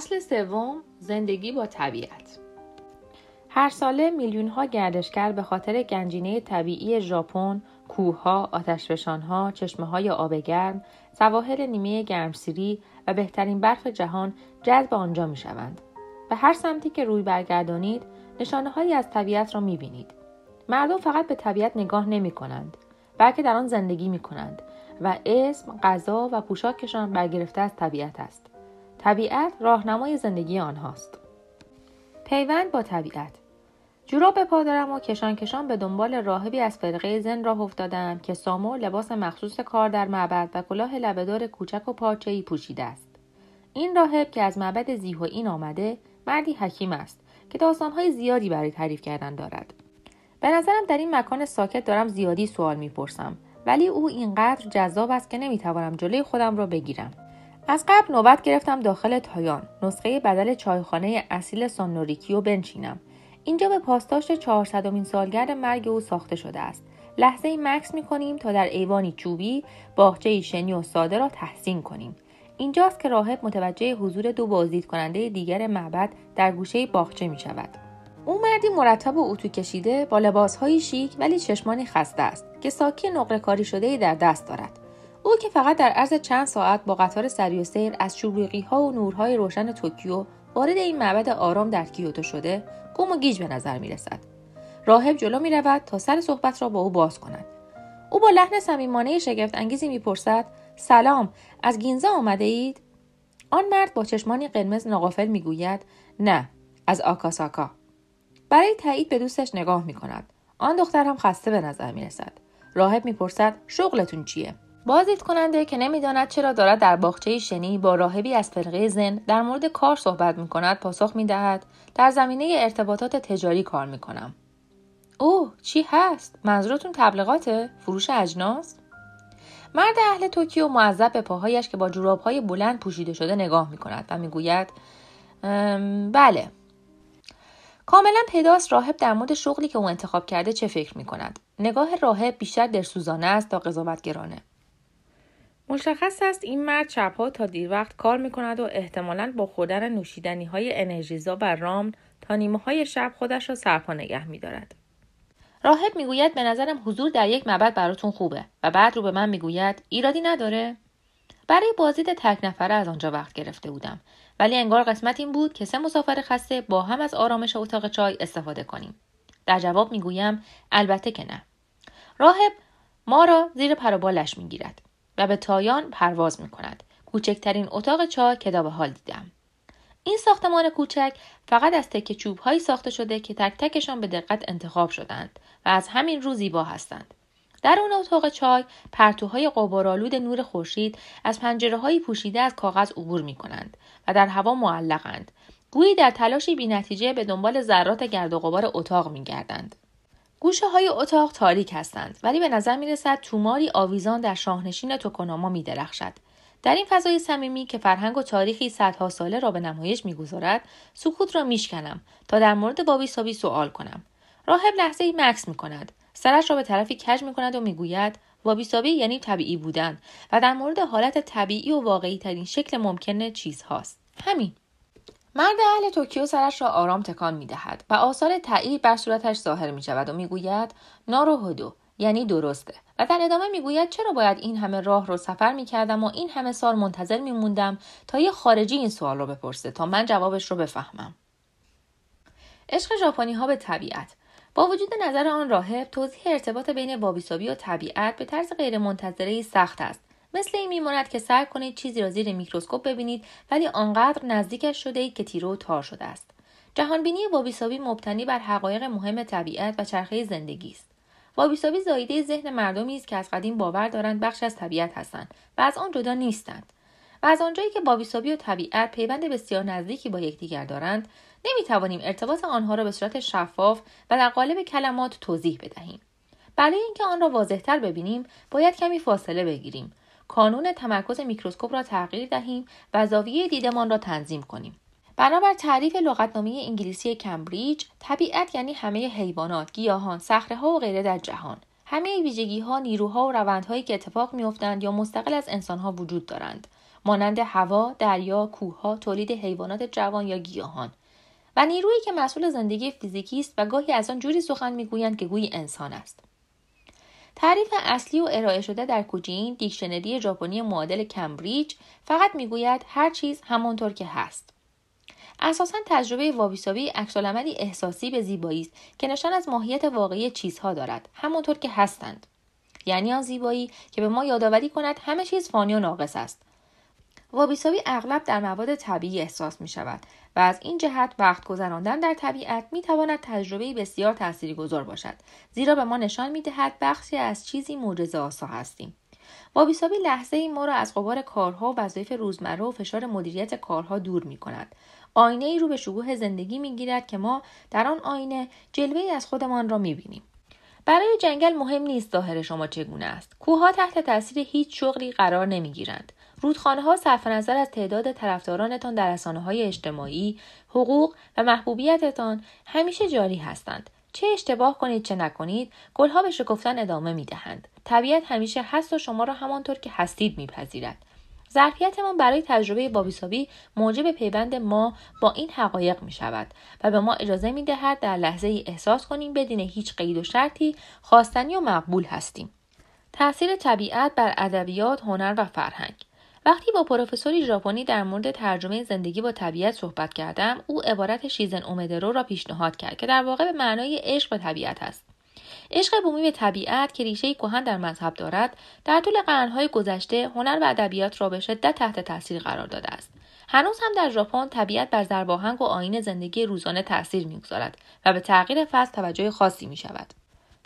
فصل سوم زندگی با طبیعت هر ساله میلیون ها گردشگر به خاطر گنجینه طبیعی ژاپن، کوهها، آتشفشانها، چشمه های آب گرم، سواحل نیمه گرمسیری و بهترین برف جهان جذب آنجا می شوند. به هر سمتی که روی برگردانید نشانه هایی از طبیعت را می بینید. مردم فقط به طبیعت نگاه نمی کنند بلکه در آن زندگی می کنند و اسم، غذا و پوشاکشان برگرفته از طبیعت است. طبیعت راهنمای زندگی آنهاست. پیوند با طبیعت جوراب به پا و کشان کشان به دنبال راهبی از فرقه زن راه افتادم که سامو لباس مخصوص کار در معبد و کلاه لبهدار کوچک و ای پوشیده است. این راهب که از معبد این آمده مردی حکیم است که داستانهای زیادی برای تعریف کردن دارد. به نظرم در این مکان ساکت دارم زیادی سوال می‌پرسم ولی او اینقدر جذاب است که نمی‌توانم جلوی خودم را بگیرم. از قبل نوبت گرفتم داخل تایان. نسخه بدل چایخانه اصیل سانوریکیو بنشینم. اینجا به پاسداشت چهارصدمین سالگرد مرگ او ساخته شده است. لحظه ای مکس می کنیم تا در ایوانی چوبی باغچه شنی و ساده را تحسین کنیم. اینجاست که راهب متوجه حضور دو بازدید کننده دیگر معبد در گوشه باغچه می شود او مردی مرتب و اتو کشیده با لباسهایی شیک ولی چشمانی خسته است که ساکی نقره کاری شده در دست دارد. او که فقط در عرض چند ساعت با قطار سری و سیر از شوریقی ها و نورهای روشن توکیو وارد این معبد آرام در کیوتو شده گم و گیج به نظر می رسد. راهب جلو می رود تا سر صحبت را با او باز کند. او با لحن صمیمانه شگفت انگیزی می‌پرسد سلام از گینزا آمده اید؟ آن مرد با چشمانی قرمز ناقافل می‌گوید نه از آکاساکا برای تایید به دوستش نگاه می کند. آن دختر هم خسته به نظر می رسد. راهب می‌پرسد شغلتون چیه؟ بازدید کننده که نمی‌داند چرا دارد در باغچه شنی با راهبی از فرقه زن در مورد کار صحبت می کند پاسخ می دهد در زمینه ارتباطات تجاری کار می کنم. اوه چی هست؟ منظورتون تبلیغاته؟ فروش اجناس؟ مرد اهل توکیو معذب به پاهایش که با جورابهای بلند پوشیده شده نگاه می کند و می‌گوید بله کاملا پیداست راهب در مورد شغلی که او انتخاب کرده چه فکر می کند. نگاه راهب بیشتر درسوزانه است تا قضاوتگرانه. مشخص است این مرد شبها تا دیر وقت کار می کند و احتمالا با خوردن نوشیدنی های انرژیزا و رام تا نیمه های شب خودش را سرپا نگه می دارد. راهب می‌گوید به نظرم حضور در یک معبد براتون خوبه و بعد رو به من می‌گوید ایرادی نداره. برای بازدید تک نفره از آنجا وقت گرفته بودم ولی انگار قسمت این بود که سه مسافر خسته با هم از آرامش اتاق چای استفاده کنیم. در جواب می‌گویم البته که نه. راهب ما را زیر پروبالش می‌گیرد. و به تایان پرواز می کند. کوچکترین اتاق چای که به حال دیدم. این ساختمان کوچک فقط از تکه چوب هایی ساخته شده که تک تکشان به دقت انتخاب شدند و از همین رو زیبا هستند. در اون اتاق چای پرتوهای قبارالود نور خورشید از پنجره های پوشیده از کاغذ عبور می کنند و در هوا معلقند. گویی در تلاشی بینتیجه به دنبال ذرات گرد و غبار اتاق می گردند. گوشه های اتاق تاریک هستند ولی به نظر می رسد توماری آویزان در شاهنشین توکوناما می درخشد. در این فضای صمیمی که فرهنگ و تاریخی صدها ساله را به نمایش می‌گذارد سکوت را میشکنم تا در مورد بابی سابی سوال کنم. راهب لحظه ای مکس می کند سرش را به طرفی کج می کند و می‌گوید وابی سابی یعنی طبیعی بودن و در مورد حالت طبیعی و واقعی ترین شکل ممکن چیزهاست. همین. مرد اهل توکیو سرش را آرام تکان می دهد و آثار تایید بر صورتش ظاهر می شود و می گوید نارو یعنی درسته. و در ادامه می‌گوید چرا باید این همه راه رو سفر می کردم و این همه سال منتظر می موندم تا یه خارجی این سوال رو بپرسه تا من جوابش رو بفهمم. عشق ژاپنی ها به طبیعت. با وجود نظر آن راهب توضیح ارتباط بین وابیسابی و طبیعت به طرز غیرمنتظره سخت است. مثل این میماند که سعی کنید چیزی را زیر میکروسکوپ ببینید ولی آنقدر نزدیکش شده اید که تیره و تار شده است. جهانبینی وابیسابی مبتنی بر حقایق مهم طبیعت و چرخه زندگی است. وابیسابی زایده ذهن مردمی است که از قدیم باور دارند بخش از طبیعت هستند و از آن جدا نیستند. و از آنجایی که وابیسابی و طبیعت پیوند بسیار نزدیکی با یکدیگر دارند نمی‌توانیم ارتباط آنها را به صورت شفاف و در قالب کلمات توضیح بدهیم. برای اینکه آن را واضحتر ببینیم باید کمی فاصله بگیریم. کانون تمرکز میکروسکوپ را تغییر دهیم و زاویه دیدمان را تنظیم کنیم. بنابر تعریف لغتنامه انگلیسی کمبریج طبیعت یعنی همه حیوانات گیاهان صخره ها و غیره در جهان. همه ویژگی ها نیروها و روندهایی که اتفاق میافتند یا مستقل از انسان ها وجود دارند. مانند هوا دریا کوهها تولید حیوانات جوان یا گیاهان. و نیرویی که مسئول زندگی فیزیکی است و گاهی از آن جوری سخن می‌گویند که گویی انسان است. تعریف اصلی و ارائه شده در کوجین دیکشنری ژاپنی معادل کمبریج فقط می‌گوید هر چیز همانطور که هست. اساسا تجربه وابیسابی عکسالعملی احساسی به زیبایی است که نشان از ماهیت واقعی چیزها دارد همانطور که هستند. یعنی آن زیبایی که به ما یادآوری کند همه چیز فانی و ناقص است. وابیسابی اغلب در مواد طبیعی احساس می شود و از این جهت وقت گذراندن در طبیعت می تواند تجربه بسیار تاثیرگذار باشد زیرا به ما نشان می دهد بخشی از چیزی معجزه آسا هستیم وابیسابی لحظه ای ما را از قبار کارها و وظایف روزمره و فشار مدیریت کارها دور می کند آینه ای رو به شکوه زندگی می گیرد که ما در آن آینه جلوه ای از خودمان را می بینیم. برای جنگل مهم نیست ظاهر شما چگونه است. کوهها تحت تاثیر هیچ شغلی قرار نمی گیرند. رودخانه ها صرف نظر از تعداد طرفدارانتان در رسانه های اجتماعی، حقوق و محبوبیتتان همیشه جاری هستند. چه اشتباه کنید چه نکنید گلها به شکفتن ادامه می دهند. طبیعت همیشه هست و شما را همانطور که هستید میپذیرد ظرفیتمان برای تجربه بابیسابی موجب پیوند ما با این حقایق می شود و به ما اجازه می دهد در لحظه احساس کنیم بدون هیچ قید و شرطی خواستنی و مقبول هستیم. تاثیر طبیعت بر ادبیات، هنر و فرهنگ وقتی با پروفسوری ژاپنی در مورد ترجمه زندگی با طبیعت صحبت کردم او عبارت شیزن اومدرو را پیشنهاد کرد که در واقع به معنای عشق به طبیعت است عشق بومی به طبیعت که ریشه کهن در مذهب دارد در طول قرنهای گذشته هنر و ادبیات را به شدت تحت تاثیر قرار داده است هنوز هم در ژاپن طبیعت بر زرباهنگ و آین زندگی روزانه تاثیر می‌گذارد و به تغییر فصل توجه خاصی می شود.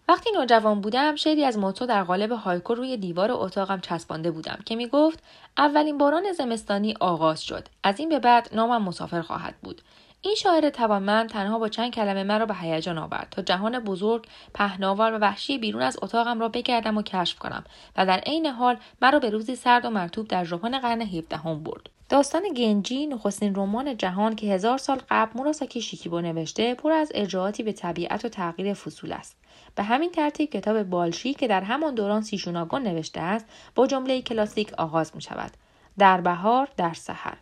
وقتی نوجوان بودم شعری از موتو در قالب هایکو روی دیوار اتاقم چسبانده بودم که می گفت اولین باران زمستانی آغاز شد. از این به بعد نامم مسافر خواهد بود. این شاعر توانمند تنها با چند کلمه مرا به هیجان آورد تا جهان بزرگ پهناور و وحشی بیرون از اتاقم را بگردم و کشف کنم و در عین حال مرا به روزی سرد و مرتوب در ژاپن قرن هفدهم برد. داستان گنجی نخستین رمان جهان که هزار سال قبل موراساکی شیکیبو نوشته پر از ارجاعاتی به طبیعت و تغییر فصول است. به همین ترتیب کتاب بالشی که در همان دوران سیشوناگون نوشته است با جمله کلاسیک آغاز می شود در بهار در سحر.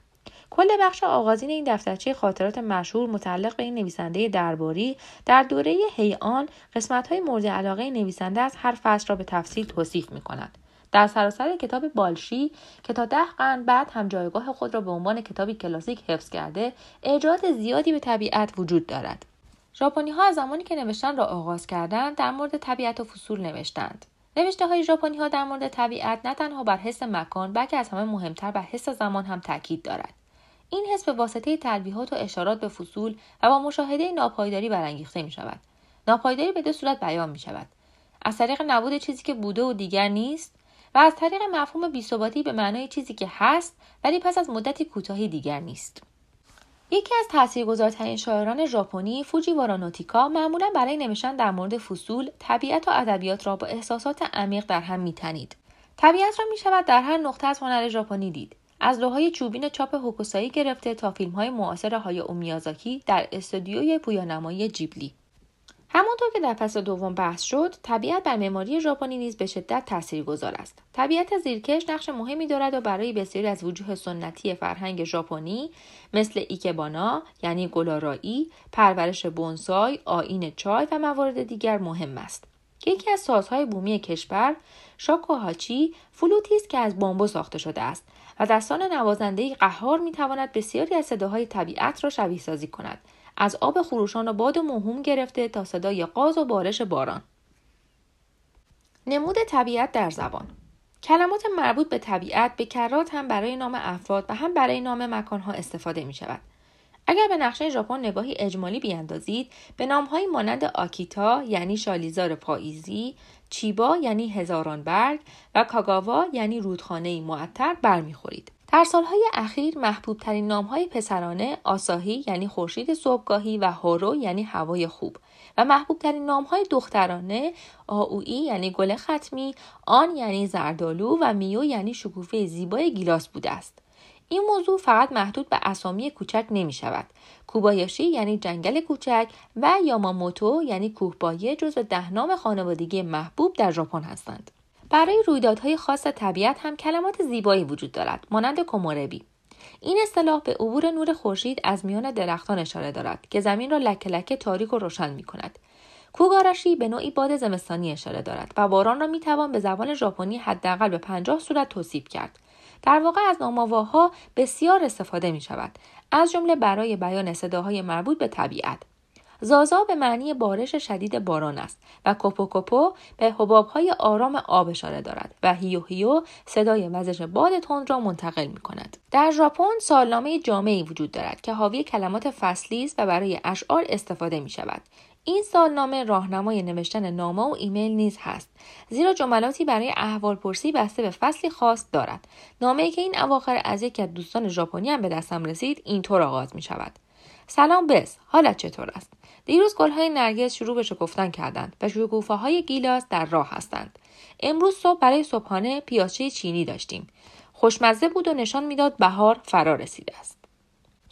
کل بخش آغازین این دفترچه خاطرات مشهور متعلق به این نویسنده درباری در دوره هیان قسمت های مورد علاقه نویسنده از هر فصل را به تفصیل توصیف می کند. در سراسر کتاب بالشی که تا ده قرن بعد هم جایگاه خود را به عنوان کتابی کلاسیک حفظ کرده ارجاعات زیادی به طبیعت وجود دارد. ژاپنی ها زمانی که نوشتن را آغاز کردند در مورد طبیعت و فصول نوشتند نوشته های ژاپنی ها در مورد طبیعت نه تنها بر حس مکان بلکه از همه مهمتر بر حس زمان هم تاکید دارد این حس به واسطه تلویحات و اشارات به فصول و با مشاهده ناپایداری برانگیخته می شود. ناپایداری به دو صورت بیان می شود. از طریق نبود چیزی که بوده و دیگر نیست و از طریق مفهوم بیثباتی به معنای چیزی که هست ولی پس از مدتی کوتاهی دیگر نیست. یکی از تاثیرگذارترین شاعران ژاپنی فوجی وارانوتیکا معمولا برای نوشتن در مورد فصول طبیعت و ادبیات را با احساسات عمیق در هم میتنید. طبیعت را می‌شود در هر نقطه از هنر ژاپنی دید. از لوهای چوبین چاپ هوکوسایی گرفته تا فیلم های معاصر های اومیازاکی در استودیوی پویانمایی جیبلی. همانطور که در فصل دوم بحث شد طبیعت بر معماری ژاپنی نیز به شدت تاثیرگذار است. طبیعت زیرکش نقش مهمی دارد و برای بسیاری از وجوه سنتی فرهنگ ژاپنی مثل ایکبانا یعنی گلارایی پرورش بونسای آین چای و موارد دیگر مهم است. یکی از سازهای بومی کشور شاکوهاچی فلوتی است که از بامبو ساخته شده است و دستان نوازنده قهار می تواند بسیاری از صداهای طبیعت را شبیه سازی کند. از آب خروشان و باد موهوم گرفته تا صدای قاز و بارش باران. نمود طبیعت در زبان. کلمات مربوط به طبیعت به کرات هم برای نام افراد و هم برای نام مکانها استفاده می شود. اگر به نقشه ژاپن نگاهی اجمالی بیاندازید به نامهایی مانند آکیتا یعنی شالیزار پاییزی چیبا یعنی هزاران برگ و کاگاوا یعنی رودخانه معطر برمیخورید. در سالهای اخیر محبوب ترین نام های پسرانه آساهی یعنی خورشید صبحگاهی و هورو یعنی هوای خوب و محبوب ترین نام های دخترانه آوئی یعنی گل ختمی آن یعنی زردالو و میو یعنی شکوفه زیبای گیلاس بوده است این موضوع فقط محدود به اسامی کوچک نمی شود. کوبایاشی یعنی جنگل کوچک و یاماموتو یعنی کوهبایه جزو ده نام خانوادگی محبوب در ژاپن هستند. برای رویدادهای خاص طبیعت هم کلمات زیبایی وجود دارد مانند کوموربی. این اصطلاح به عبور نور خورشید از میان درختان اشاره دارد که زمین را لکه لکه تاریک و روشن می کند. کوگاراشی به نوعی باد زمستانی اشاره دارد و باران را می‌توان به زبان ژاپنی حداقل به پنجاه صورت توصیف کرد. در واقع از نامآواها بسیار استفاده می شود از جمله برای بیان صداهای مربوط به طبیعت. زازا به معنی بارش شدید باران است و کوپو کوپو به حبابهای آرام آب اشاره دارد و هیو هیو صدای وزش باد تند را منتقل می کند. در ژاپن سالنامه جامعی وجود دارد که حاوی کلمات فصلی است و برای اشعار استفاده می شود. این سالنامه راهنمای نوشتن نامه و ایمیل نیز هست زیرا جملاتی برای احوالپرسی بسته به فصلی خاص دارد نامه ای که این اواخر از یکی از دوستان ژاپنی هم به دستم رسید اینطور آغاز می شود سلام بس حالت چطور است دیروز گلهای نرگس شروع به شکفتن کردند و شکوفه های گیلاس در راه هستند. امروز صبح برای صبحانه پیازچه چینی داشتیم. خوشمزه بود و نشان می‌داد بهار فرا رسیده است.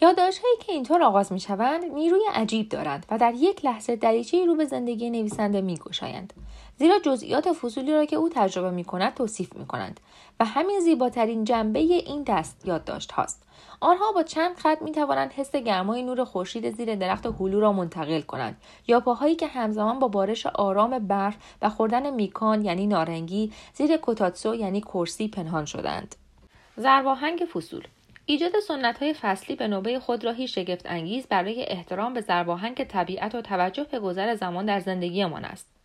یادداشتهایی که اینطور آغاز می شوند نیروی عجیب دارند و در یک لحظه دریچه رو به زندگی نویسنده می گشایند. زیرا جزئیات فصولی را که او تجربه می کند توصیف می کنند و همین زیباترین جنبه این دست یادداشت هاست. آنها با چند خط می توانند حس گرمای نور خورشید زیر درخت هلو را منتقل کنند یا پاهایی که همزمان با بارش آرام برف و خوردن میکان یعنی نارنگی زیر کوتاتسو یعنی کرسی پنهان شدند. زرباهنگ فصول ایجاد سنت های فصلی به نوبه خود راهی شگفت انگیز برای احترام به زرباهنگ طبیعت و توجه به گذر زمان در زندگیمان است.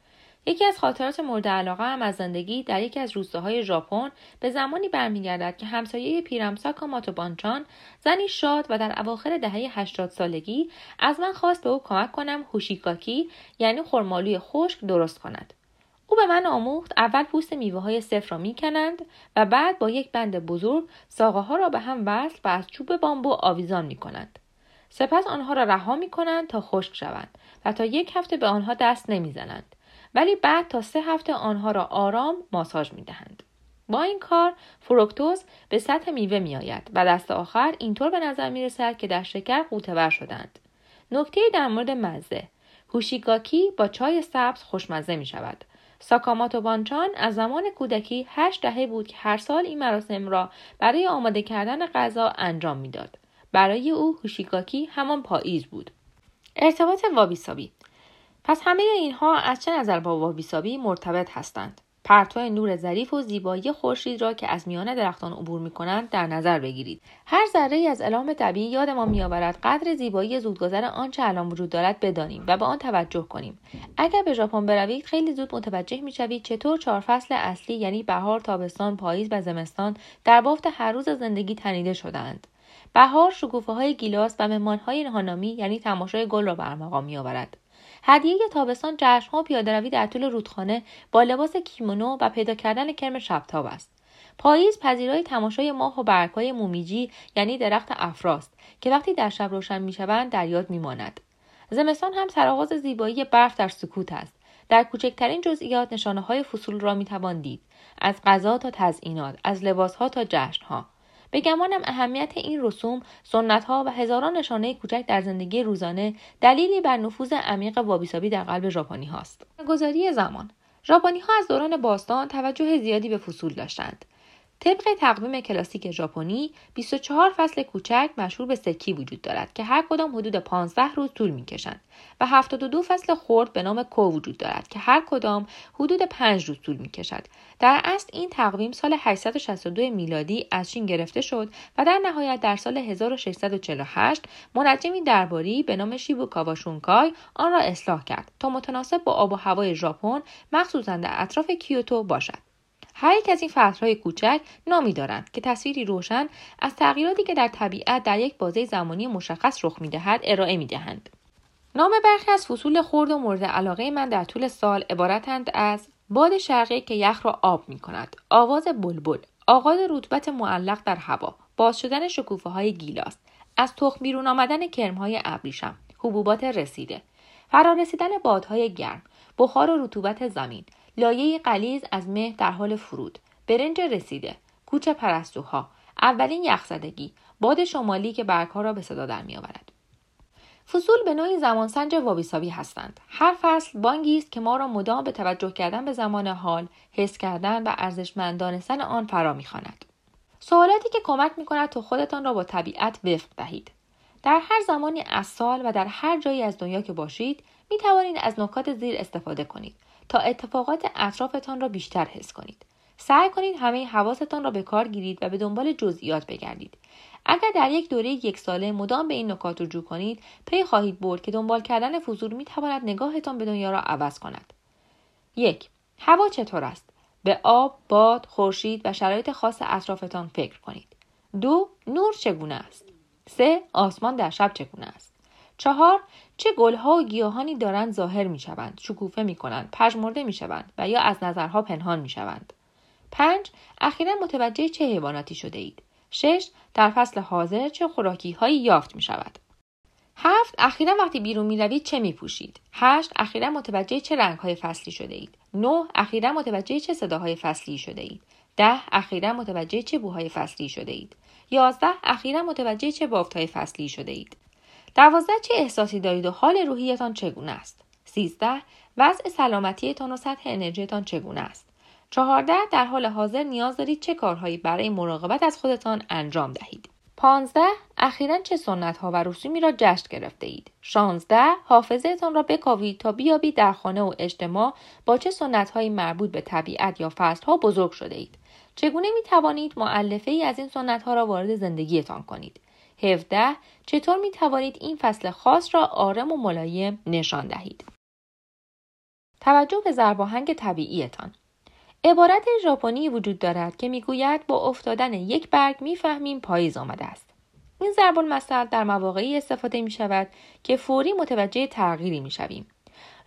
یکی از خاطرات مورد علاقه هم از زندگی در یکی از روستاهای ژاپن به زمانی برمیگردد که همسایه پیرمسا کاماتو بانچان زنی شاد و در اواخر دهه 80 سالگی از من خواست به او کمک کنم هوشیکاکی یعنی خرمالوی خشک درست کند او به من آموخت اول پوست میوه های صفر را می‌کنند و بعد با یک بند بزرگ ساقه ها را به هم وصل و از چوب بامبو آویزان می کنند. سپس آنها را رها می کنند تا خشک شوند و تا یک هفته به آنها دست نمی‌زنند ولی بعد تا سه هفته آنها را آرام ماساژ می دهند. با این کار فروکتوز به سطح میوه می آید و دست آخر اینطور به نظر می رسد که در شکر قوتور شدند. نکته در مورد مزه. هوشیگاکی با چای سبز خوشمزه می شود ساکاماتو بانچان از زمان کودکی هشت دهه بود که هر سال این مراسم را برای آماده کردن غذا انجام می‌داد. برای او هوشیگاکی همان پاییز بود. ارتباط وابیسابی. پس همه اینها از چه نظر با وابیسابی مرتبط هستند؟ پرتو نور ظریف و زیبایی خورشید را که از میان درختان عبور می کنند در نظر بگیرید. هر ذره از علام طبیعی یادمان میآورد قدر زیبایی زودگذر آنچه الان وجود دارد بدانیم و به آن توجه کنیم. اگر به ژاپن بروید خیلی زود متوجه می‌شوید چطور چهار فصل اصلی یعنی بهار تابستان پاییز و زمستان در بافت هر روز زندگی تنیده شدهاند. بهار شکوفه های گیلاس و مهمان های هانامی یعنی تماشای گل را برمقام میآورد. هدیه تابستان جشنها پیادهروی در طول رودخانه با لباس کیمونو و پیدا کردن کرم شبتاب است. پاییز پذیرای تماشای ماه و برگهای مومیجی یعنی درخت افراست که وقتی در شب روشن می‌شوند در یاد میماند. زمستان هم سرآغاز زیبایی برف در سکوت است. در کوچکترین جزئیات نشانه های فصول را می‌توان دید. از غذا تا تزئینات از لباسها تا جشنها. به گمانم اهمیت این رسوم ها و هزاران نشانه کوچک در زندگی روزانه دلیلی بر نفوذ عمیق وابیسابی در قلب ژاپنی هاست. گذاری زمان. ژاپنی ها از دوران باستان توجه زیادی به فصول داشتند. طبق تقویم کلاسیک ژاپنی 24 فصل کوچک مشهور به سکی وجود دارد که هر کدام حدود 15 روز طول می‌کشند و 72 فصل خرد به نام کو وجود دارد که هر کدام حدود 5 روز طول می‌کشد. در اصل این تقویم سال 862 میلادی از چین گرفته شد و در نهایت در سال 1648 منجمی درباری به نام شیبو کاواشونکای آن را اصلاح کرد تا متناسب با آب و هوای ژاپن مخصوصا در اطراف کیوتو باشد. هر یک از این فصلهای کوچک نامی دارند که تصویری روشن از تغییراتی که در طبیعت در یک بازه زمانی مشخص رخ می‌دهد ارائه می‌دهند. نام برخی از فصول خرد و مورد علاقه من در طول سال عبارتند از باد شرقی که یخ را آب می کند آواز بلبل آغاز رطوبت معلق در هوا باز شدن شکوفه های گیلاس از تخم بیرون آمدن کرم های ابریشم حبوبات رسیده فرارسیدن بادهای گرم بخار و رطوبت زمین لایه قلیز از مه در حال فرود. برنج رسیده. کوچه پرستوها. اولین یخزدگی. باد شمالی که برگها را به صدا در میآورد. فصول به نوعی زمانسنج وابیسابی هستند. هر فصل بانگی است که ما را مدام به توجه کردن به زمان حال حس کردن و ارزشمند دانستن آن فرا می‌خواند. سوالاتی که کمک می‌کند تا خودتان را با طبیعت وفق دهید. در هر زمانی از سال و در هر جایی از دنیا که باشید می توانید از نکات زیر استفاده کنید. تا اتفاقات اطرافتان را بیشتر حس کنید. سعی کنید همه حواستان را به کار گیرید و به دنبال جزئیات بگردید. اگر در یک دوره یک ساله مدام به این نکات رجوع کنید پی خواهید برد که دنبال کردن فضول می تواند نگاهتان به دنیا را عوض کند. یک هوا چطور است؟ به آب باد خورشید و شرایط خاص اطرافتان فکر کنید. دو نور چگونه است؟ سه آسمان در شب چگونه است؟ چهار چه گلها و گیاهانی دارند ظاهر می شوند شکوفه می کنند پژمرده می شوند و یا از نظرها پنهان می شوند پنج اخیرا متوجه چه حیواناتی شده اید. شش در فصل حاضر چه خوراکی هایی یافت می شود هفت اخیرا وقتی بیرون می روید چه می پوشید هشت اخیرا متوجه چه رنگ های فصلی شده اید. نه اخیرا متوجه چه صداهای فصلی شده اید. ده اخیرا متوجه چه بوهای فصلی شده اید. یازده اخیرا متوجه چه های فصلی شده اید. دوازده چه احساسی دارید و حال روحیتان چگونه است سیزده وضع سلامتیتان و سطح انرژیتان چگونه است چهارده در حال حاضر نیاز دارید چه کارهایی برای مراقبت از خودتان انجام دهید پانزده اخیرا چه سنت ها و رسومی را جشن گرفته اید. شانزده حافظهتان را بکاوید تا بیابید در خانه و اجتماع با چه سنت های مربوط به طبیعت یا فصل ها بزرگ شده اید. چگونه می توانید معلفه ای از این سنت ها را وارد زندگیتان کنید. 17 چطور می توانید این فصل خاص را آرام و ملایم نشان دهید. توجه به زرباهنگ طبیعیتان عبارت ژاپنی وجود دارد که می‌گوید با افتادن یک برگ می‌فهمیم پاییز آمده است این ضرب المثل در مواقعی استفاده می شود که فوری متوجه تغییری می شویم.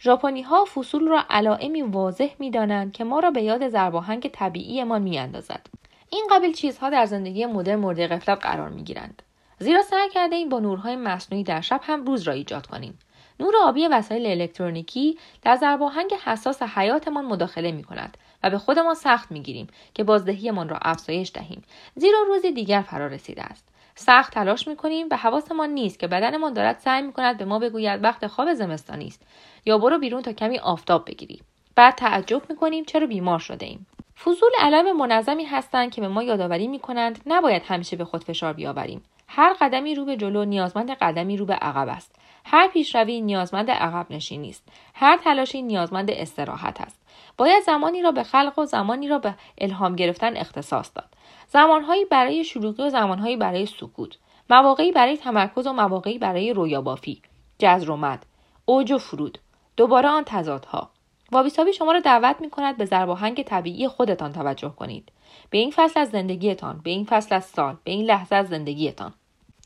ژاپنی ها فصول را علائمی واضح می دانند که ما را به یاد زرباهنگ طبیعیمان می اندازد. این قبیل چیزها در زندگی مدرن مورد غفلت قرار می گیرند. زیرا سعی کرده این با نورهای مصنوعی در شب هم روز را ایجاد کنیم. نور آبی وسایل الکترونیکی در زرباهنگ حساس حیاتمان مداخله می کند و به خودمان سخت می گیریم که بازدهیمان را افزایش دهیم زیرا روزی دیگر فرا رسیده است. سخت تلاش می کنیم و حواسمان نیست که بدنمان دارد سعی می کند به ما بگوید وقت خواب زمستانی است یا برو بیرون تا کمی آفتاب بگیری. بعد تعجب می کنیم چرا بیمار شده ایم. فضول علائم منظمی هستند که به ما یادآوری می کنند نباید همیشه به خود فشار بیاوریم. هر قدمی رو به جلو نیازمند قدمی رو به عقب است. هر پیشروی نیازمند عقب نشینی است. هر تلاشی نیازمند استراحت است. باید زمانی را به خلق و زمانی را به الهام گرفتن اختصاص داد. زمانهایی برای شلوغی و زمانهایی برای سکوت. مواقعی برای تمرکز و مواقعی برای رویابافی. جزر و مد. اوج و فرود. دوباره آن تضادها. وابیسابی شما را دعوت می کند به زرباهنگ طبیعی خودتان توجه کنید. به این فصل از زندگیتان، به این فصل از سال، به این لحظه از زندگیتان.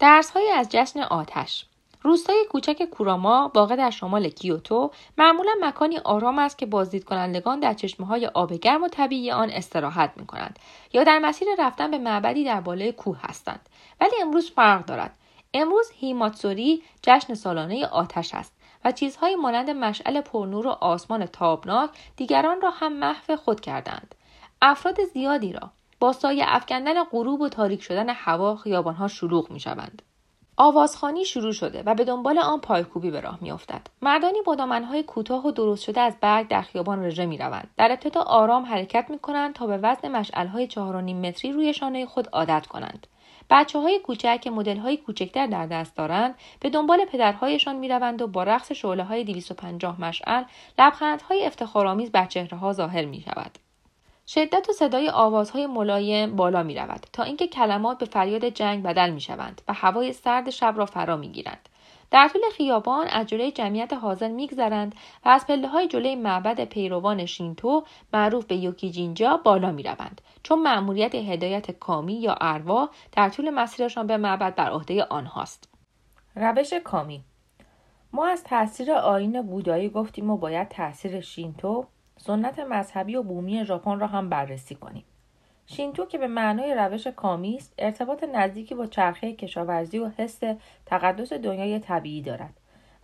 درس از جشن آتش روستای کوچک کوراما واقع در شمال کیوتو معمولا مکانی آرام است که بازدید کنندگان در چشمه های آب گرم و طبیعی آن استراحت می کنند یا در مسیر رفتن به معبدی در بالای کوه هستند ولی امروز فرق دارد امروز هیماتسوری جشن سالانه آتش است و چیزهایی مانند مشعل پرنور و آسمان تابناک دیگران را هم محو خود کردند. افراد زیادی را با سایه افکندن غروب و تاریک شدن هوا خیابانها شلوغ می شوند. آوازخانی شروع شده و به دنبال آن پایکوبی به راه میافتد. مردانی با دامنهای کوتاه و درست شده از برگ در خیابان رژه می‌روند. در ابتدا آرام حرکت می‌کنند تا به وزن مشعلهای چهار متری روی شانه خود عادت کنند. بچه های کوچک که مدل های کوچکتر در دست دارند به دنبال پدرهایشان می‌روند و با رقص شعله های 250 مشعل لبخندهای افتخارآمیز بر چهره ها ظاهر می شود. شدت و صدای آوازهای ملایم بالا می رود تا اینکه کلمات به فریاد جنگ بدل می شوند و هوای سرد شب را فرا می گیرند. در طول خیابان از جلوی جمعیت حاضر میگذرند و از پله های جلوی معبد پیروان شینتو معروف به یوکی جینجا بالا می روند چون مأموریت هدایت کامی یا اروا در طول مسیرشان به معبد بر عهده آنهاست. روش کامی. ما از تاثیر آین بودایی گفتیم و باید تاثیر شینتو سنت مذهبی و بومی ژاپن را هم بررسی کنیم. شینتو که به معنای روش کامی است ارتباط نزدیکی با چرخه کشاورزی و حس تقدس دنیای طبیعی دارد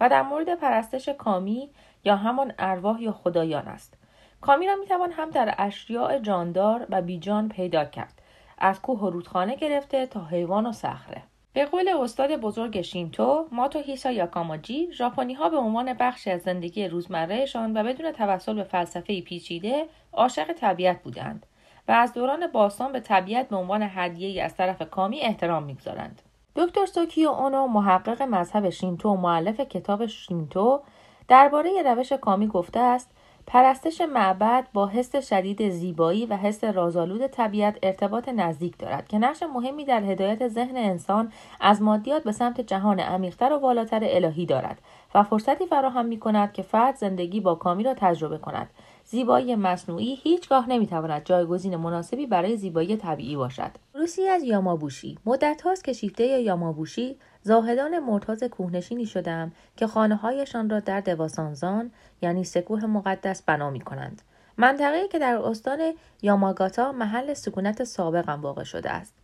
و در مورد پرستش کامی یا همان ارواح یا خدایان است. کامی را می‌توان هم در اشیاء جاندار و بیجان پیدا کرد از کوه و رودخانه گرفته تا حیوان و صخره. به قول استاد بزرگ شینتو ماتو هیسا یاکاماجی ژاپنی ها به عنوان بخشی از زندگی روزمرهشان و بدون توسل به فلسفه پیچیده عاشق طبیعت بودند. و از دوران باستان به طبیعت به عنوان هدیه از طرف کامی احترام می‌گذارند. دکتر سوکیو اونو محقق مذهب شینتو و معلف کتاب شینتو درباره روش کامی گفته است پرستش معبد با حس شدید زیبایی و حس رازآلود طبیعت ارتباط نزدیک دارد که نقش مهمی در هدایت ذهن انسان از مادیات به سمت جهان عمیقتر و بالاتر الهی دارد و فرصتی فراهم می کند که فرد زندگی با کامی را تجربه کند. زیبایی مصنوعی هیچگاه نمی‌تواند جایگزین مناسبی برای زیبایی طبیعی باشد روسی از یامابوشی مدت هاست که شیفته یامابوشی زاهدان مرتاز کوهنشینی شدم که خانه هایشان را در دواسانزان یعنی سکوه مقدس بنا می کنند. منطقه‌ای که در استان یاماگاتا محل سکونت سابقم واقع شده است.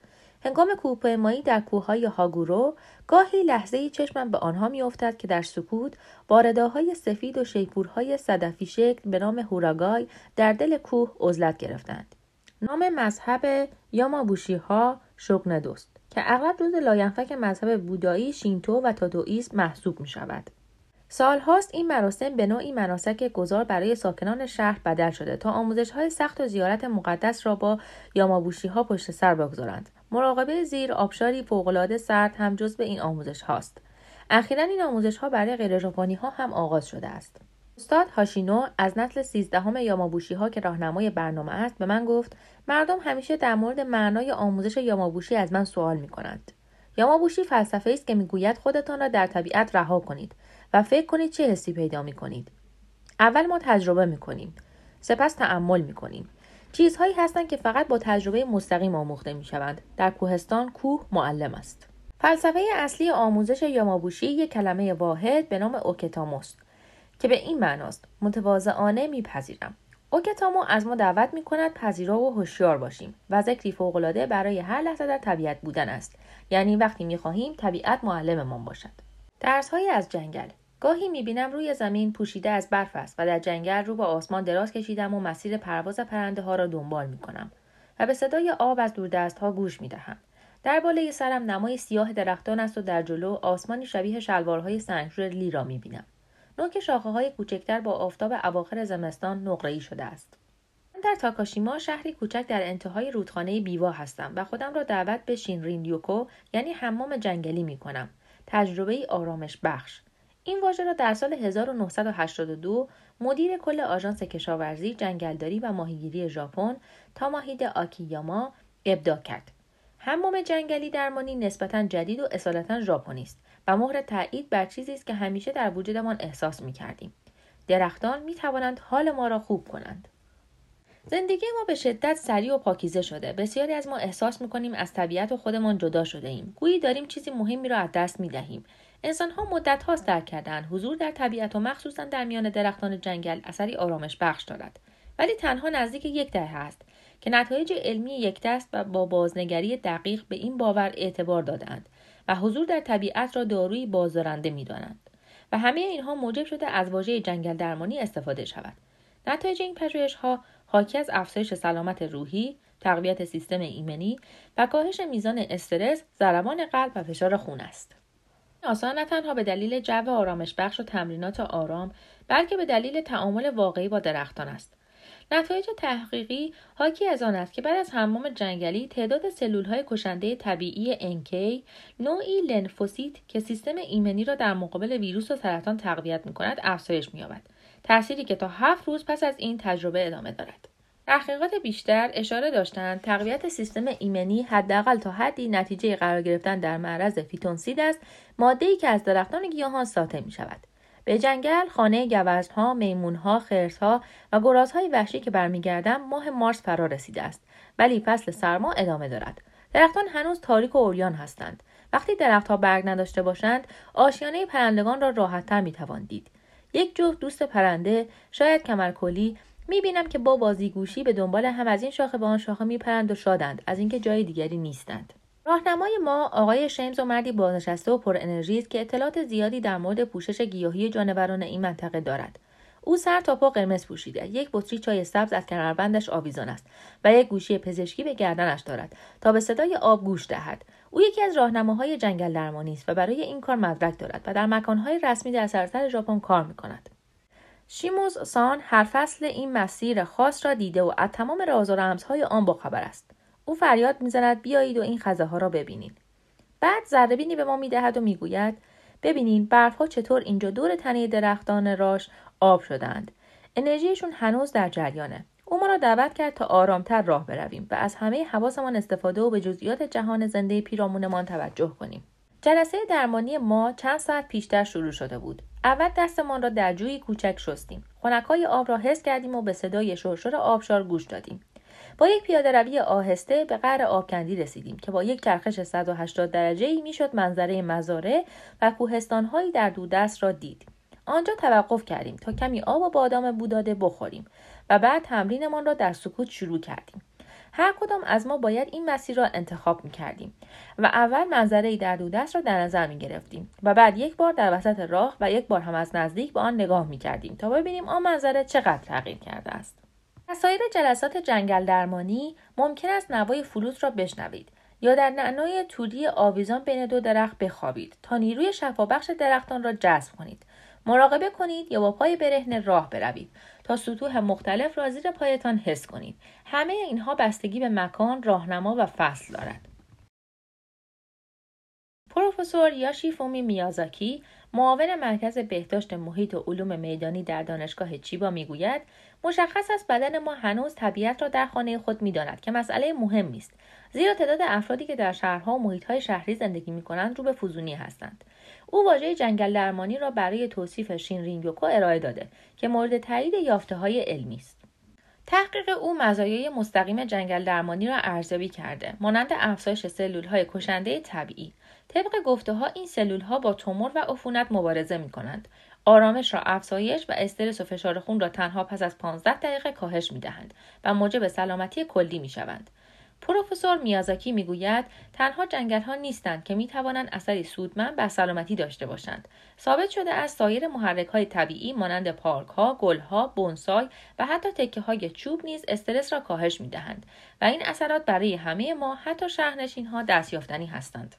هنگام کوهپیمایی در کوههای هاگورو گاهی لحظه چشمم به آنها میافتد که در سکوت با رداهای سفید و شیپورهای صدفی شکل به نام هوراگای در دل کوه عزلت گرفتند نام مذهب یامابوشی ها شوگندوست که اغلب جزء لاینفک مذهب بودایی شینتو و تائوئیسم محسوب می شود. سالهاست این مراسم به نوعی مناسک گذار برای ساکنان شهر بدل شده تا آموزش های سخت و زیارت مقدس را با یامابوشی ها پشت سر بگذارند. مراقبه زیر آبشاری فوقالعاده سرد هم جز به این آموزش هاست. اخیرا این آموزش ها برای غیر ها هم آغاز شده است. استاد هاشینو از نسل سیزدهم یامابوشی ها که راهنمای برنامه است به من گفت مردم همیشه در مورد معنای آموزش یامابوشی از من سوال می کنند. یامابوشی فلسفه است که می‌گوید خودتان را در طبیعت رها کنید و فکر کنید چه حسی پیدا می کنید. اول ما تجربه می کنیم. سپس تعمل می کنیم. چیزهایی هستند که فقط با تجربه مستقیم آموخته می شوند. در کوهستان کوه معلم است. فلسفه اصلی آموزش یامابوشی یک کلمه واحد به نام اوکتاموست که به این معناست متواضعانه میپذیرم اوکتامو از ما دعوت می کند پذیرا و هوشیار باشیم و ذکری فوقالعاده برای هر لحظه در طبیعت بودن است یعنی وقتی می خواهیم طبیعت معلممان باشد درسهایی از جنگل گاهی می‌بینم روی زمین پوشیده از برف است و در جنگل رو به آسمان دراز کشیدم و مسیر پرواز پرنده ها را دنبال می کنم و به صدای آب از دوردست ها گوش می دهم. در بالای سرم نمای سیاه درختان است و در جلو آسمانی شبیه شلوارهای سنگشور لی را می بینم. نوک شاخه های کوچکتر با آفتاب اواخر زمستان نقره‌ای شده است. من در تاکاشیما شهری کوچک در انتهای رودخانه بیوا هستم و خودم را دعوت به شینرین یوکو یعنی حمام جنگلی می کنم. تجربه آرامش بخش. این واژه را در سال 1982 مدیر کل آژانس کشاورزی، جنگلداری و ماهیگیری ژاپن تاماهید آکییاما ابدا کرد. حمام جنگلی درمانی نسبتا جدید و اصالتا ژاپنی است و مهر تایید بر چیزی است که همیشه در وجودمان احساس می کردیم. درختان می توانند حال ما را خوب کنند. زندگی ما به شدت سریع و پاکیزه شده. بسیاری از ما احساس می کنیم از طبیعت و خودمان جدا شده ایم. گویی داریم چیزی مهمی را از دست می دهیم. انسان ها مدت هاست درک کردن حضور در طبیعت و مخصوصا در میان درختان جنگل اثری آرامش بخش دارد. ولی تنها نزدیک یک دهه است که نتایج علمی یک دست و با بازنگری دقیق به این باور اعتبار دادند و حضور در طبیعت را دارویی بازدارنده می‌دانند و همه اینها موجب شده از واژه جنگل درمانی استفاده شود. نتایج این پژوهش ها حاکی از افزایش سلامت روحی تقویت سیستم ایمنی و کاهش میزان استرس ضربان قلب و فشار خون است. آسان نه تنها به دلیل جو آرامش بخش و تمرینات آرام بلکه به دلیل تعامل واقعی با درختان است. نتایج تحقیقی حاکی از آن است که بعد از حمام جنگلی تعداد سلول های کشنده طبیعی NK نوعی لنفوسیت که سیستم ایمنی را در مقابل ویروس و سرطان تقویت می کند افزایش می‌یابد. تأثیری که تا هفت روز پس از این تجربه ادامه دارد. تحقیقات بیشتر اشاره داشتند تقویت سیستم ایمنی حداقل تا حدی نتیجه قرار گرفتن در معرض فیتونسید است ماده‌ای که از درختان گیاهان ساطع می شود به جنگل خانه گوزنها میمونها خرسها و گرازهای وحشی که برمیگردم ماه مارس فرا رسیده است ولی فصل سرما ادامه دارد. درختان هنوز تاریک و اوریان هستند. وقتی درختها برگ نداشته باشند آشیانه پرندگان را راحتتر می‌توان دید. یک جفت دوست پرنده شاید کمرکلی می‌بینم که با بازیگوشی به دنبال هم از این شاخه به آن شاخه میپرند و شادند از اینکه جای دیگری نیستند. راهنمای ما آقای شیمز و مردی بازنشسته و پر انرژی است که اطلاعات زیادی در مورد پوشش گیاهی جانوران این منطقه دارد. او سر تا پا قرمز پوشیده یک بطری چای سبز از کمربندش آویزان است و یک گوشی پزشکی به گردنش دارد تا به صدای آب گوش دهد. او یکی از راهنماهای جنگل درمانی است و برای این کار مدرک دارد و در مکانهای رسمی در سراسر ژاپن کار می‌کند. شیموز سان هر فصل این مسیر خاص را دیده و از تمام راز و رمزهای آن باخبر است. او فریاد می‌زند بیایید و این خزه ها را ببینید. بعد ذره به ما می‌دهد و می‌گوید ببینین برفها چطور اینجا دور تنه درختان راش آب شدند. انرژیشون هنوز در جریانه. او ما را دعوت کرد تا آرامتر راه برویم و از همه حواسمان استفاده و به جزئیات جهان زنده پیرامونمان توجه کنیم. جلسه درمانی ما چند ساعت پیشتر شروع شده بود اول دستمان را در جوی کوچک شستیم خنکهای آب را حس کردیم و به صدای شرشر آبشار گوش دادیم با یک پیاده روی آهسته به قعر آبکندی رسیدیم که با یک چرخش 180 درجه ای می‌شد منظره مزاره و کوهستانهایی در دودست را دید. آنجا توقف کردیم تا کمی آب و بادام بوداده بخوریم و بعد تمرینمان را در سکوت شروع کردیم. هر کدام از ما باید این مسیر را انتخاب می کردیم و اول منظره در دودست را در نظر می گرفتیم و بعد یک بار در وسط راه و یک بار هم از نزدیک به آن نگاه می کردیم تا ببینیم آن منظره چقدر تغییر کرده است. در سایر جلسات جنگل درمانی ممکن است نوای فلوت را بشنوید یا در نعنای توری آویزان بین دو درخت بخوابید تا نیروی شفابخش درختان را جذب کنید مراقبه کنید یا با پای برهنه راه بروید تا سطوح مختلف را زیر پایتان حس کنید همه اینها بستگی به مکان راهنما و فصل دارد. پروفسور یاشی فومی میازاکی معاون مرکز بهداشت محیط و علوم میدانی در دانشگاه چیبا می‌گوید مشخص است بدن ما هنوز طبیعت را در خانه خود می‌داند که مسئله مهمی است زیرا تعداد افرادی که در شهرها و محیطهای شهری زندگی می کنند رو به فزونی هستند. او واژه جنگل درمانی را برای توصیف شینرین یوکو ارائه داده که مورد تایید یافته های علمی است. تحقیق او مزایای مستقیم جنگل درمانی را ارزیابی کرده مانند افزایش سلول های کشنده طبیعی طبق گفته ها این سلول ها با تومور و عفونت مبارزه می کنند آرامش را افزایش و استرس و فشار خون را تنها پس از 15 دقیقه کاهش می دهند و موجب سلامتی کلی می شوند. پروفسور میازاکی می‌گوید تنها جنگل ها نیستند که می توانند اثری سودمند بر سلامتی داشته باشند ثابت شده از سایر محرک های طبیعی مانند پارک ها گل ها بونسای و حتی تکه های چوب نیز استرس را کاهش می دهند و این اثرات برای همه ما حتی شهرنشین ها دستیافتنی هستند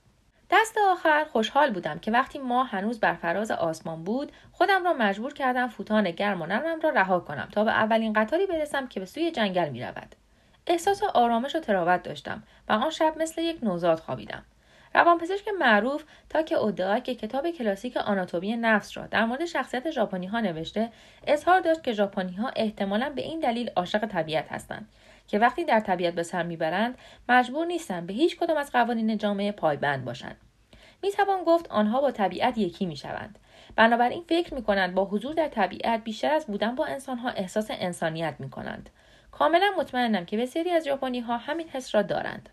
دست آخر خوشحال بودم که وقتی ما هنوز بر فراز آسمان بود خودم را مجبور کردم فوتان گرم و نرمم را رها کنم تا به اولین قطاری برسم که به سوی جنگل می رود. احساس آرامش و تراوت داشتم و آن شب مثل یک نوزاد خوابیدم. روانپزشک معروف تا که اودا که کتاب کلاسیک آناتومی نفس را در مورد شخصیت ژاپنی ها نوشته اظهار داشت که ژاپنی ها احتمالا به این دلیل عاشق طبیعت هستند که وقتی در طبیعت به سر می‌برند مجبور نیستند به هیچ کدام از قوانین جامعه پایبند باشند می‌توان گفت آنها با طبیعت یکی می‌شوند بنابراین فکر می کنند با حضور در طبیعت بیشتر از بودن با انسانها احساس انسانیت می کنند. کاملا مطمئنم که بسیاری از ژاپنی ها همین حس را دارند.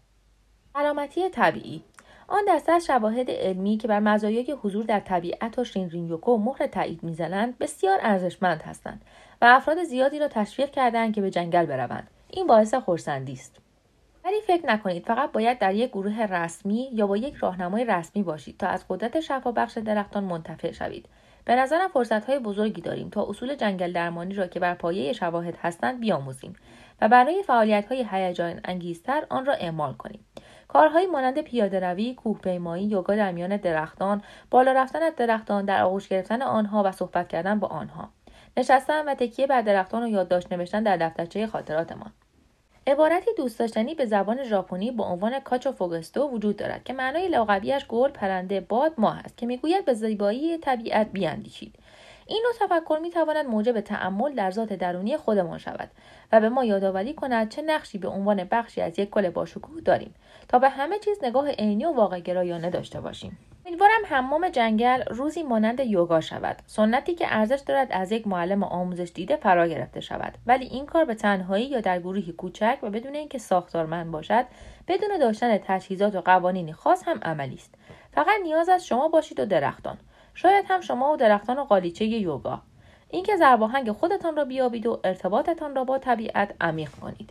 سلامتی طبیعی. آن دسته از شواهد علمی که بر مزایای حضور در طبیعت و شینرین یوکو مهر تایید می‌زنند بسیار ارزشمند هستند و افراد زیادی را تشویق کردند که به جنگل بروند. این باعث خرسندی است. ولی فکر نکنید فقط باید در یک گروه رسمی یا با یک راهنمای رسمی باشید تا از قدرت شفابخش درختان منتفع شوید. به نظرم فرصت های بزرگی داریم تا اصول جنگل درمانی را که بر پایه شواهد هستند بیاموزیم و برای فعالیت های هیجان انگیزتر آن را اعمال کنیم کارهایی مانند پیاده روی، کوهپیمایی، یوگا در میان درختان، بالا رفتن از درختان، در آغوش گرفتن آنها و صحبت کردن با آنها. نشستن و تکیه بر درختان و یادداشت نوشتن در دفترچه خاطراتمان. عبارتی دوست داشتنی به زبان ژاپنی با عنوان کاچو فوگستو وجود دارد که معنای لقبیش گل پرنده باد ماه است که می‌گوید به زیبایی طبیعت بیاندیشید. این نوع تفکر می تواند موجب تعمل در ذات درونی خودمان شود و به ما یادآوری کند چه نقشی به عنوان بخشی از یک کل باشکوه داریم تا به همه چیز نگاه عینی و واقع گرایانه داشته باشیم. امیدوارم حمام جنگل روزی مانند یوگا شود. سنتی که ارزش دارد از یک معلم آموزش دیده فرا گرفته شود. ولی این کار به تنهایی یا در گروهی کوچک و بدون اینکه ساختارمند باشد بدون داشتن تجهیزات و قوانینی خاص هم عملی است. فقط نیاز از شما باشید و درختان. شاید هم شما و درختان و قالیچه یوگا. اینکه زرباهنگ خودتان را بیابید و ارتباطتان را با طبیعت عمیق کنید.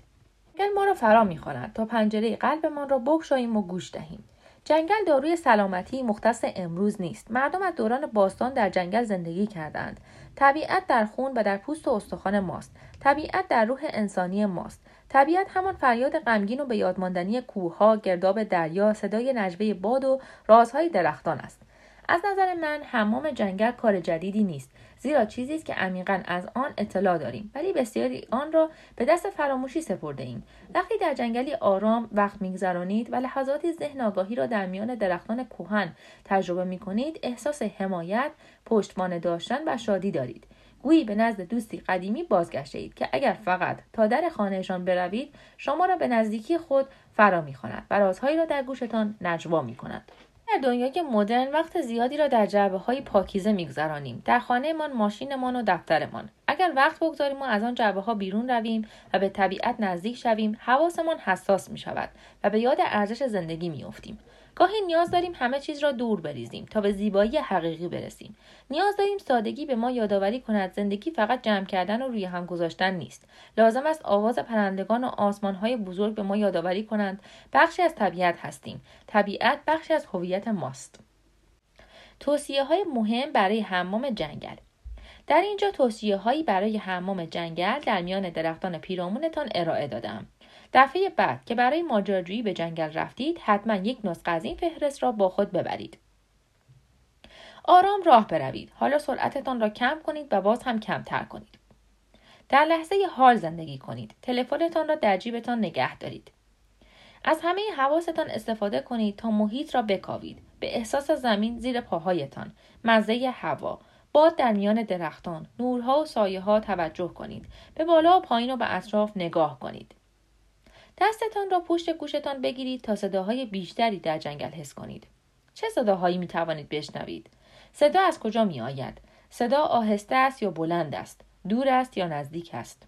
جنگل ما را فرا می‌خواند تا پنجره قلبمان را بگشاییم و گوش دهیم. جنگل داروی سلامتی مختص امروز نیست. مردم از دوران باستان در جنگل زندگی کردند. طبیعت در خون و در پوست و استخوان ماست. طبیعت در روح انسانی ماست. طبیعت همان فریاد غمگین و به یادماندنی کوهها گرداب دریا صدای نجوه باد و رازهای درختان است. از نظر من حمام جنگل کار جدیدی نیست. زیرا چیزی است که عمیقا از آن اطلاع داریم ولی بسیاری آن را به دست فراموشی سپرده ایم وقتی در جنگلی آرام وقت میگذرانید و لحظاتی ذهن آگاهی را در میان درختان کوهن تجربه می کنید احساس حمایت پشتوانه داشتن و شادی دارید گویی به نزد دوستی قدیمی بازگشته اید که اگر فقط تا در خانهشان بروید شما را به نزدیکی خود فرا می‌خواند و رازهایی را در گوشتان نجوا می کند. در دنیای مدرن وقت زیادی را در جعبه های پاکیزه میگذرانیم در خانهمان ماشینمان و دفترمان اگر وقت بگذاریم ما از آن جعبه ها بیرون رویم و به طبیعت نزدیک شویم حواسمان حساس می شود و به یاد ارزش زندگی می افتیم. گاهی نیاز داریم همه چیز را دور بریزیم تا به زیبایی حقیقی برسیم. نیاز داریم سادگی به ما یادآوری کند زندگی فقط جمع کردن و روی هم گذاشتن نیست. لازم است آواز پرندگان و آسمانهای بزرگ به ما یادآوری کنند. بخشی از طبیعت هستیم. طبیعت بخشی از هویت ماست. توصیه های مهم برای حمام جنگل. در اینجا توصیه هایی برای حمام جنگل در میان درختان پیرامونتان ارائه دادم. دفعه بعد که برای ماجراجویی به جنگل رفتید حتما یک نسخه از این فهرست را با خود ببرید. آرام راه بروید. حالا سرعتتان را کم کنید و باز هم کمتر کنید. در لحظه حال زندگی کنید. تلفنتان را در جیبتان نگه دارید. از همه حواستان استفاده کنید تا محیط را بکاوید. به احساس زمین زیر پاهایتان. مزه هوا. باد در میان درختان. نورها و سایه ها توجه کنید. به بالا و پایین و به اطراف نگاه کنید. دستتان را پشت گوشتان بگیرید تا صداهای بیشتری در جنگل حس کنید. چه صداهایی می توانید بشنوید؟ صدا از کجا می آید؟ صدا آهسته است یا بلند است؟ دور است یا نزدیک است؟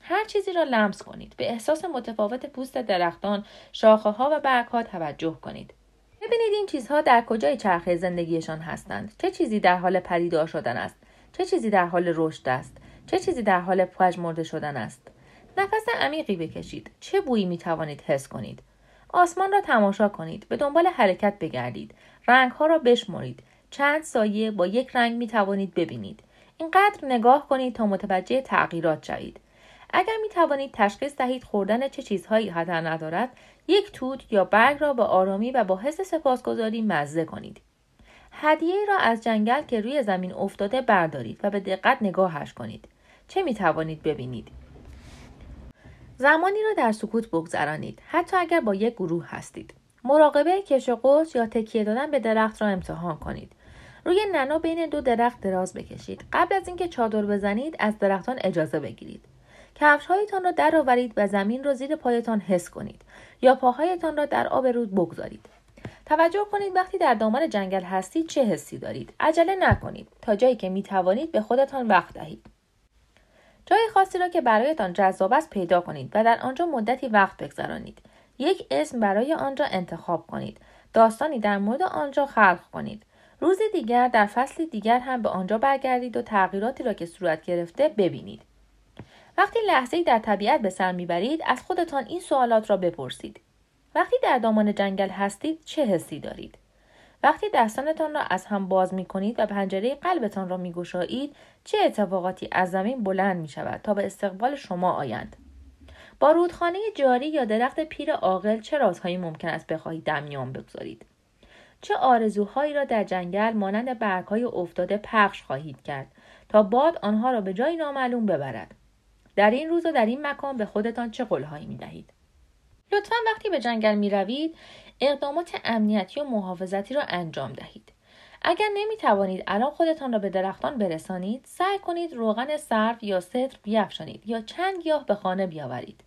هر چیزی را لمس کنید. به احساس متفاوت پوست درختان، شاخه ها و برگ ها توجه کنید. ببینید این چیزها در کجای چرخه زندگیشان هستند. چه چیزی در حال پدیدار شدن است؟ چه چیزی در حال رشد است؟ چه چیزی در حال پژمرده شدن است؟ نفس عمیقی بکشید. چه بویی می توانید حس کنید؟ آسمان را تماشا کنید. به دنبال حرکت بگردید. رنگها را بشمرید. چند سایه با یک رنگ می توانید ببینید. اینقدر نگاه کنید تا متوجه تغییرات شوید. اگر می توانید تشخیص دهید خوردن چه چیزهایی خطر ندارد، یک توت یا برگ را به آرامی و با حس سپاسگزاری مزه کنید. هدیه را از جنگل که روی زمین افتاده بردارید و به دقت نگاهش کنید. چه می توانید ببینید؟ زمانی را در سکوت بگذرانید حتی اگر با یک گروه هستید. مراقبه کش و یا تکیه دادن به درخت را امتحان کنید. روی ننا بین دو درخت دراز بکشید. قبل از اینکه چادر بزنید از درختان اجازه بگیرید. کفش هایتان را درآورید و زمین را زیر پایتان حس کنید یا پاهایتان را در آب رود بگذارید. توجه کنید وقتی در دامن جنگل هستید چه حسی دارید. عجله نکنید تا جایی که می توانید به خودتان وقت دهید. جای خاصی را که برایتان جذاب است پیدا کنید و در آنجا مدتی وقت بگذرانید. یک اسم برای آنجا انتخاب کنید. داستانی در مورد آنجا خلق کنید. روز دیگر در فصل دیگر هم به آنجا برگردید و تغییراتی را که صورت گرفته ببینید. وقتی لحظه در طبیعت به سر می‌برید از خودتان این سوالات را بپرسید. وقتی در دامان جنگل هستید چه حسی دارید؟ وقتی دستانتان را از هم باز می کنید و پنجره قلبتان را می گشایید چه اتفاقاتی از زمین بلند می شود تا به استقبال شما آیند؟ با رودخانه جاری یا درخت پیر عاقل چه رازهایی ممکن است بخواهید در میان بگذارید؟ چه آرزوهایی را در جنگل مانند برگهای افتاده پخش خواهید کرد تا باد آنها را به جای نامعلوم ببرد؟ در این روز و در این مکان به خودتان چه قولهایی می دهید لطفا وقتی به جنگل می روید اقدامات امنیتی و محافظتی را انجام دهید. اگر نمی توانید الان خودتان را به درختان برسانید، سعی کنید روغن سرد یا ستر بیافشانید یا چند گیاه به خانه بیاورید.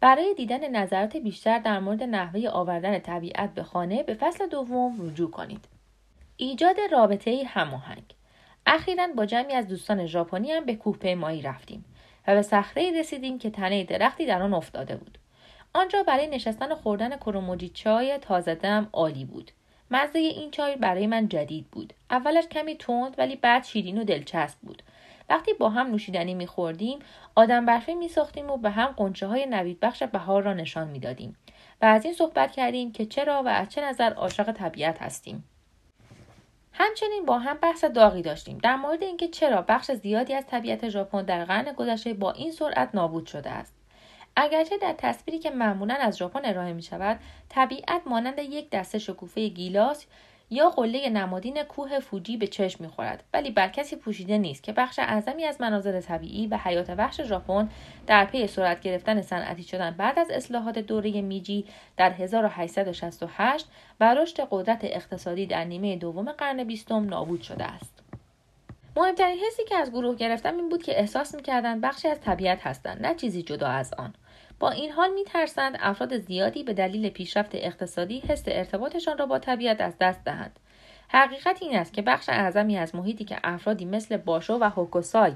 برای دیدن نظرات بیشتر در مورد نحوه آوردن طبیعت به خانه به فصل دوم رجوع کنید. ایجاد رابطه هماهنگ اخیرا با جمعی از دوستان ژاپنی هم به کوهپیمایی رفتیم و به صخره رسیدیم که تنه درختی در آن افتاده بود آنجا برای نشستن و خوردن کروموجی چای تازه دم عالی بود مزه این چای برای من جدید بود. اولش کمی تند ولی بعد شیرین و دلچسب بود. وقتی با هم نوشیدنی میخوردیم آدم برفی میساختیم و به هم قنچه های نوید بخش بهار را نشان می‌دادیم و از این صحبت کردیم که چرا و از چه نظر عاشق طبیعت هستیم. همچنین با هم بحث داغی داشتیم. در مورد اینکه چرا بخش زیادی از طبیعت ژاپن در قرن گذشته با این سرعت نابود شده است. اگرچه در تصویری که معمولا از ژاپن ارائه می شود طبیعت مانند یک دسته شکوفه گیلاس یا قله نمادین کوه فوجی به چشم می‌خورد. ولی بر کسی پوشیده نیست که بخش اعظمی از مناظر طبیعی و حیات وحش ژاپن در پی سرعت گرفتن صنعتی شدن بعد از اصلاحات دوره میجی در 1868 و رشد قدرت اقتصادی در نیمه دوم قرن بیستم نابود شده است. مهمترین حسی که از گروه گرفتم این بود که احساس می‌کردند بخشی از طبیعت هستند نه چیزی جدا از آن. با این حال میترسند افراد زیادی به دلیل پیشرفت اقتصادی حس ارتباطشان را با طبیعت از دست دهند حقیقت این است که بخش اعظمی از محیطی که افرادی مثل باشو و هوکوسای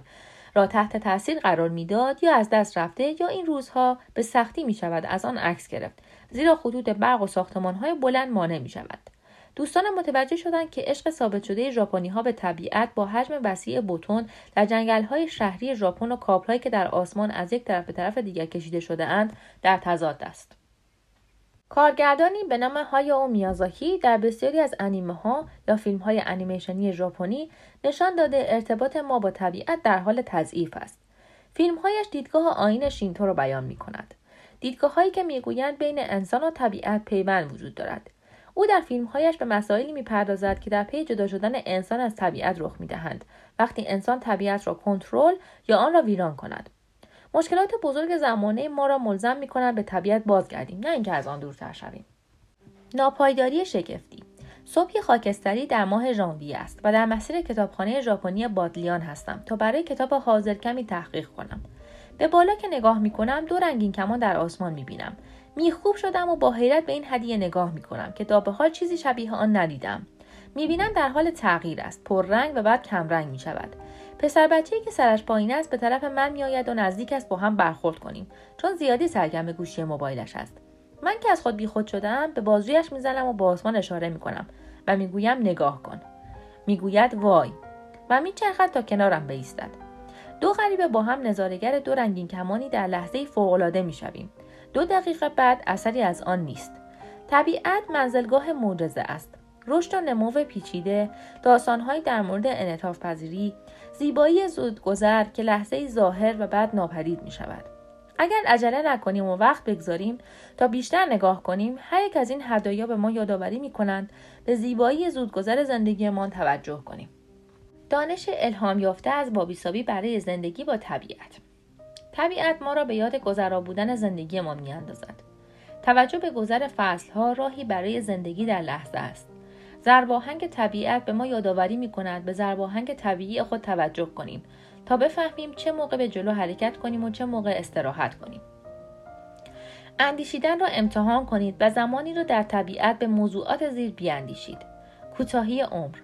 را تحت تاثیر قرار می‌داد یا از دست رفته یا این روزها به سختی می شود از آن عکس گرفت زیرا خطوط برق و ساختمان های بلند مانع می شود. دوستانم متوجه شدند که عشق ثابت شده ژاپنی ها به طبیعت با حجم وسیع بوتون در جنگل های شهری ژاپن و کابلهایی که در آسمان از یک طرف به طرف دیگر کشیده شده اند در تضاد است. کارگردانی به نام او میازاکی در بسیاری از انیمه ها یا فیلم های انیمیشنی ژاپنی نشان داده ارتباط ما با طبیعت در حال تضعیف است. فیلمهایش دیدگاه آین شینتو را بیان می کند. دیدگاه هایی که می‌گویند بین انسان و طبیعت پیوند وجود دارد. او در فیلمهایش به مسائلی می‌پردازد که در پی جدا شدن انسان از طبیعت رخ می‌دهند. وقتی انسان طبیعت را کنترل یا آن را ویران کند. مشکلات بزرگ زمانه ما را ملزم می کند به طبیعت بازگردیم نه اینکه از آن دورتر شویم. ناپایداری شگفتی. صبحی خاکستری در ماه ژانویه است و در مسیر کتابخانه ژاپنی بادلیان هستم تا برای کتاب حاضر کمی تحقیق کنم. به بالا که نگاه می کنم دو رنگین کمان در آسمان می بینم میخوب شدم و با حیرت به این هدیه نگاه می کنم که تا به حال چیزی شبیه آن ندیدم. می‌بینم در حال تغییر است پررنگ و بعد کمرنگ می شود پسر بچه‌ای که سرش پایین است به طرف من میآید و نزدیک است با هم برخورد کنیم چون زیادی سرگرم گوشی موبایلش است. من که از خود بیخود شدم به بازویش می‌زنم و با آسمان اشاره می‌کنم و می‌گویم نگاه کن. می‌گوید وای. و میچرخد تا کنارم بایستد دو غریبه با هم نظارگر دو رنگین کمانی در لحظه فوقالعاده می‌شویم. دو دقیقه بعد اثری از آن نیست. طبیعت منزلگاه معجزه است. رشد و نمو پیچیده داستانهایی در مورد انعطاف پذیری زیبایی زودگذر که لحظه ظاهر و بعد ناپدید می شود اگر عجله نکنیم و وقت بگذاریم تا بیشتر نگاه کنیم هر یک از این هدایا به ما یادآوری می کنند به زیبایی زودگذر زندگیمان توجه کنیم. دانش الهام یافته از بابیسابی برای زندگی با طبیعت. طبیعت ما را به یاد گذرا بودن زندگی ما می اندازد. توجه به گذر ها راهی برای زندگی در لحظه است. زرباهنگ طبیعت به ما یادآوری می کند به زرباهنگ طبیعی خود توجه کنیم تا بفهمیم چه موقع به جلو حرکت کنیم و چه موقع استراحت کنیم. اندیشیدن را امتحان کنید و زمانی را در طبیعت به موضوعات زیر بیاندیشید. کوتاهی عمر،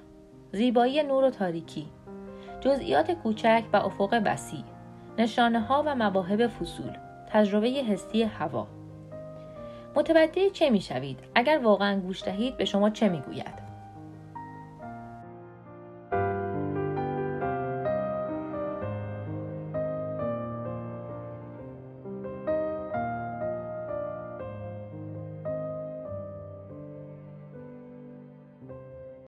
زیبایی نور و تاریکی، جزئیات کوچک و افق وسیع، نشانه ها و مواهب فصول تجربه حسی هوا متوجه چه می شوید؟ اگر واقعا گوش دهید به شما چه می گوید؟